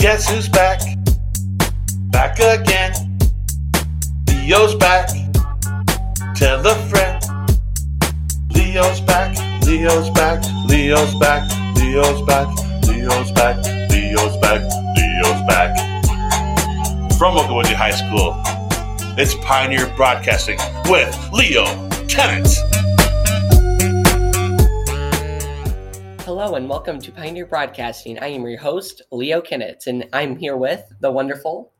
Guess who's back? Back again. Leo's back. Tell a friend. Leo's back. Leo's back. Leo's back. Leo's back. Leo's back. Leo's back. Leo's back. From Okoboji High School, it's Pioneer Broadcasting with Leo Kinnetz. Hello and welcome to Pioneer Broadcasting. I am your host, Leo Kinnetz, and I'm here with the wonderful.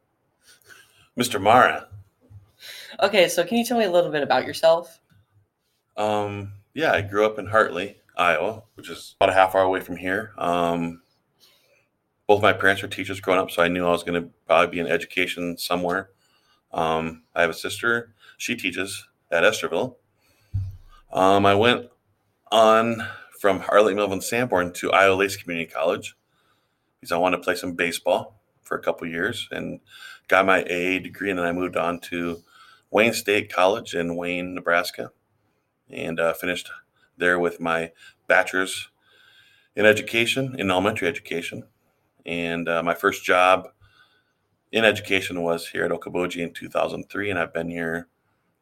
Mr. Marra. Okay, so can you tell me a little bit about yourself? Um, yeah, I grew up in Hartley, Iowa, which is about a half hour away from here. Um, both my parents were teachers growing up, so I knew I was going to probably be in education somewhere. Um, I have a sister; she teaches at Estherville. Um, I went on from Hartley Melvin Sanborn to Iowa Lakes Community College because I wanted to play some baseball for a couple years and got my AA degree, and then I moved on to Wayne State College in Wayne, Nebraska, and uh, finished there with my bachelor's in education, in elementary education. And uh, my first job in education was here at Okoboji in 2003, and I've been here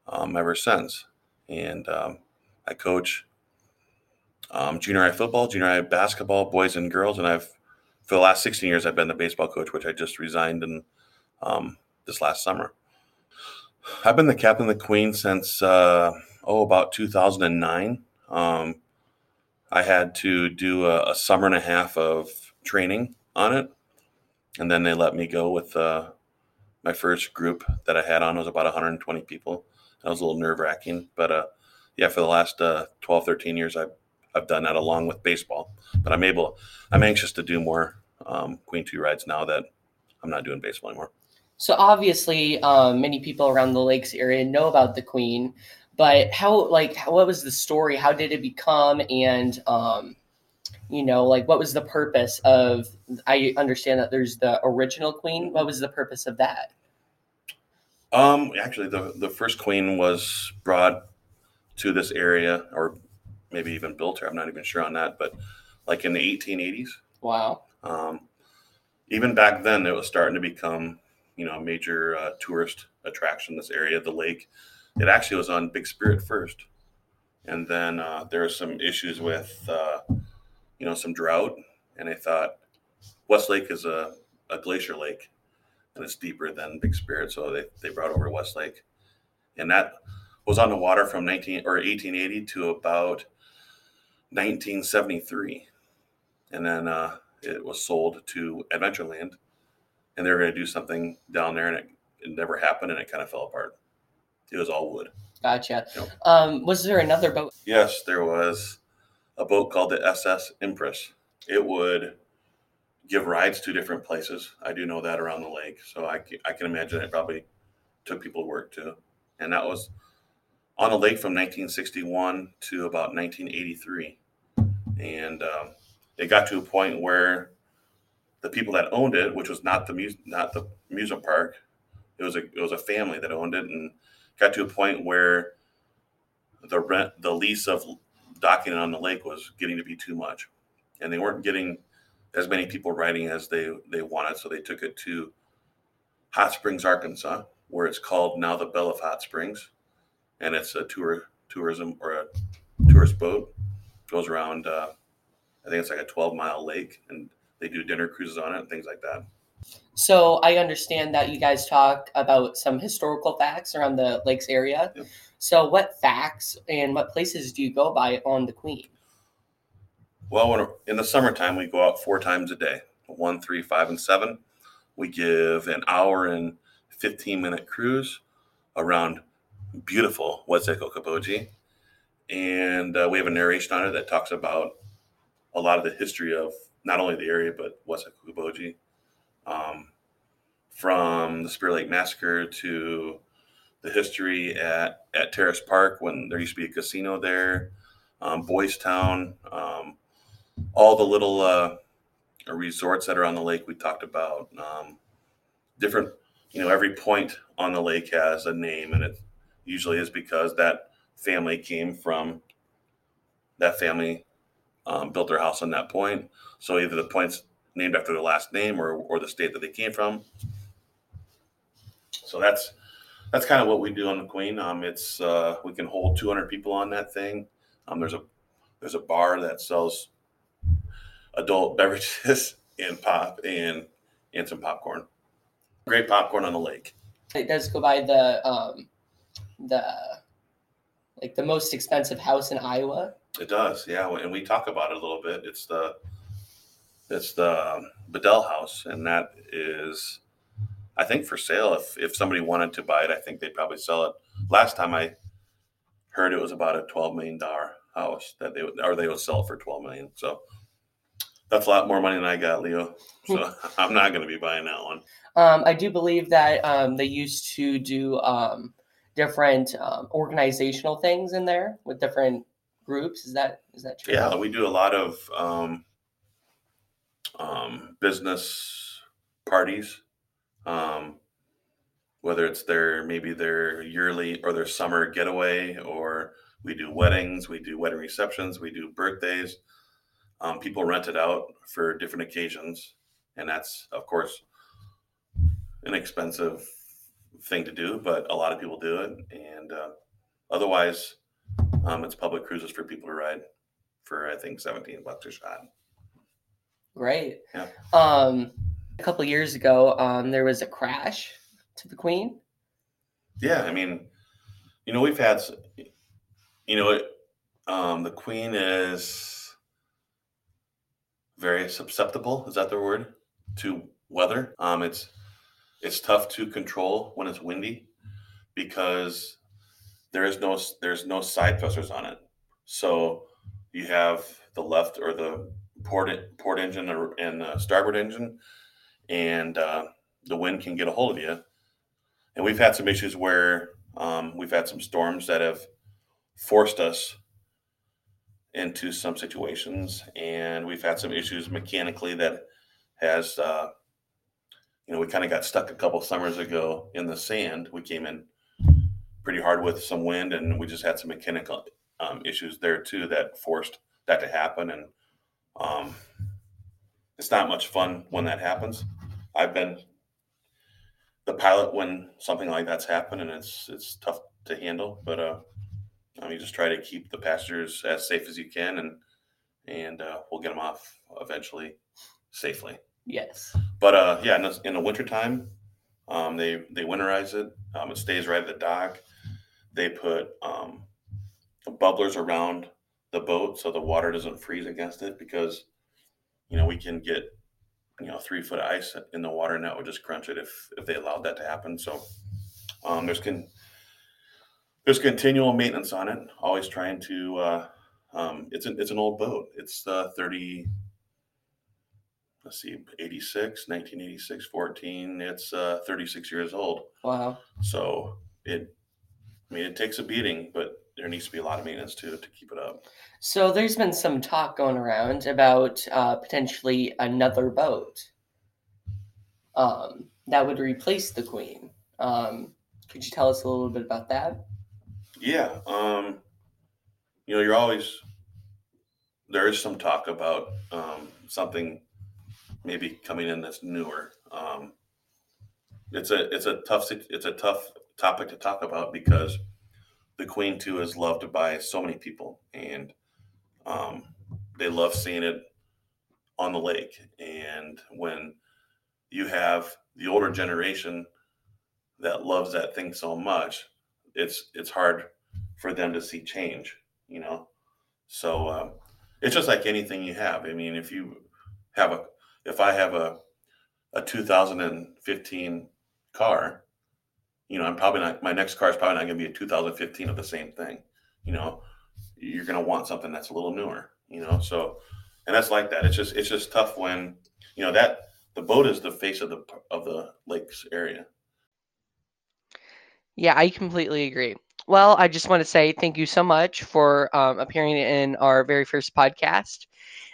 um, ever since. And um, I coach um, junior high football, junior high basketball, boys and girls, and I've for the last 16 years I've been the baseball coach, which I just resigned in um, this last summer. I've been the captain of the Queen since uh, oh about 2009. Um, I had to do a, a, summer and a half of training on it, and then they let me go with uh, my first group that I had on was about 120 people. That was a little nerve wracking, but uh, yeah, for the last uh, 12, 13 years, I've I've done that along with baseball. But I'm able, I'm anxious to do more um, Queen Two rides now that I'm not doing baseball anymore. So obviously, um, many people around the lakes area know about the Queen, but how, like, how, what was the story? How did it become? And um, you know, like, what was the purpose of? I understand that there's the original Queen. What was the purpose of that? Um, actually, the the first Queen was brought to this area or maybe even built her. I'm not even sure on that, but like in the 1880s. Wow. Um, even back then, it was starting to become, you know, a major uh, tourist attraction. This area, the lake, it actually was on Big Spirit first, and then uh, there were some issues with, uh, you know, some drought, and they thought Westlake is a, a glacier lake, and it's deeper than Big Spirit, so they they brought over Westlake, and that was on the water from 19 or 1880 to about 1973, and then uh, it was sold to Adventureland, and they were going to do something down there, and it, it, never happened, and it kind of fell apart. It was all wood. Gotcha. Yep. Um, was there another boat? Yes, there was a boat called the SS Empress. It would give rides to different places. I do know that around the lake, so I I can imagine it probably took people to work too. And that was on the lake from 1961 to about 1983. And um, it got to a point where the people that owned it, which was not the mu- not the amusement park, it was a it was a family that owned it, and got to a point where the rent the lease of docking on the lake was getting to be too much, and they weren't getting as many people riding as they they wanted, so they took it to Hot Springs, Arkansas, where it's called now the Belle of Hot Springs and it's a tour tourism or a tourist boat goes around. Uh, I think it's like a 12 mile lake, and they do dinner cruises on it and things like that. So I understand that you guys talk about some historical facts around the lakes area. Yep. So what facts and what places do you go by on the Queen? Well, in the summertime, we go out four times a day one, three, five, and seven. We give an hour and 15 minute cruise around beautiful Westlake Okoboji. And uh, we have a narration on it that talks about a lot of the history of not only the area, but Westlake Okoboji. Um, from the Spirit Lake Massacre to the history at, at Terrace Park when there used to be a casino there, um, Boys Town, um, all the little uh, resorts that are on the lake we talked about. Um, different, you know, every point on the lake has a name and it usually is because that family came from that family um, built their house on that point. So either the point's named after their last name or, or the state that they came from. So that's that's kind of what we do on the Queen. Um, it's uh, we can hold 200 people on that thing. Um, there's a there's a bar that sells adult beverages and pop and and some popcorn. Great popcorn on the lake. It does go by the um, the like the most expensive house in Iowa. It does, yeah. And we talk about it a little bit. It's the it's the Bedell House, and that is, I think, for sale. If if somebody wanted to buy it, I think they'd probably sell it. Last time I heard it was about a twelve million dollar house that they would, or they would sell for twelve million. So that's a lot more money than I got, Leo. So I'm not going to be buying that one. Um, I do believe that um, they used to do um, different um, organizational things in there with different groups. Is that is that true? Yeah, we do a lot of um, um, business parties. Um, whether it's their maybe their yearly or their summer getaway, or we do weddings, we do wedding receptions, we do birthdays. Um, people rent it out for different occasions, and that's of course an expensive thing to do, but a lot of people do it. And uh, otherwise, um, it's public cruises for people to ride for I think 17 bucks a shot. Great. Yeah. Um, a couple years ago, um, there was a crash to the Queen. Yeah, I mean, you know, we've had, you know, it, um, the Queen is very susceptible. Is that the word? To weather. Um, it's it's tough to control when it's windy because there is no there's no side thrusters on it. So you have the left or the port port engine and the starboard engine, and uh, the wind can get a hold of you. And we've had some issues where um, we've had some storms that have forced us into some situations, and we've had some issues mechanically that has, uh, you know, we kind of got stuck a couple summers ago in the sand. We came in pretty hard with some wind, and we just had some mechanical um, issues there too that forced that to happen. And um, it's not much fun when that happens. I've been the pilot when something like that's happened, and it's it's tough to handle. But uh, um, you just try to keep the passengers as safe as you can, and and uh, we'll get them off eventually safely. Yes. But uh, yeah, in the, in the wintertime, um, they they winterize it. Um, it stays right at the dock. They put um, bubblers around the boat so the water doesn't freeze against it because you know we can get you know three foot ice in the water and that would just crunch it if if they allowed that to happen. So um, there's can there's continual maintenance on it. Always trying to. Uh, um, it's an it's an old boat. It's uh, thirty let's see 86 1986 14 it's uh 36 years old Wow. so it i mean it takes a beating but there needs to be a lot of maintenance to to keep it up So there's been some talk going around about uh, potentially another boat um, that would replace the Queen. Um, could you tell us a little bit about that? yeah um you know you're always there is some talk about um something maybe coming in that's newer. Um it's a it's a tough it's a tough topic to talk about because the queen too is loved by so many people and um, they love seeing it on the lake. And when you have the older generation that loves that thing so much it's it's hard for them to see change you know? So um, it's just like anything you have. I mean if you have a if i have a a 2015 car you know i'm probably not my next car is probably not going to be a 2015 of the same thing you know you're going to want something that's a little newer you know so and that's like that it's just it's just tough when you know that the boat is the face of the of the lakes area Yeah, I completely agree. Well, I just want to say thank you so much for um, appearing in our very first podcast.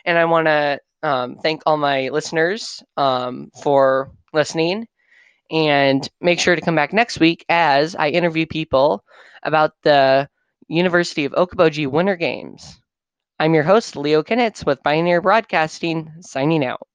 And I want to um, thank all my listeners um, for listening. And make sure to come back next week as I interview people about the University of Okoboji Winter Games. I'm your host, Leo Kinnetz with Pioneer Broadcasting, signing out.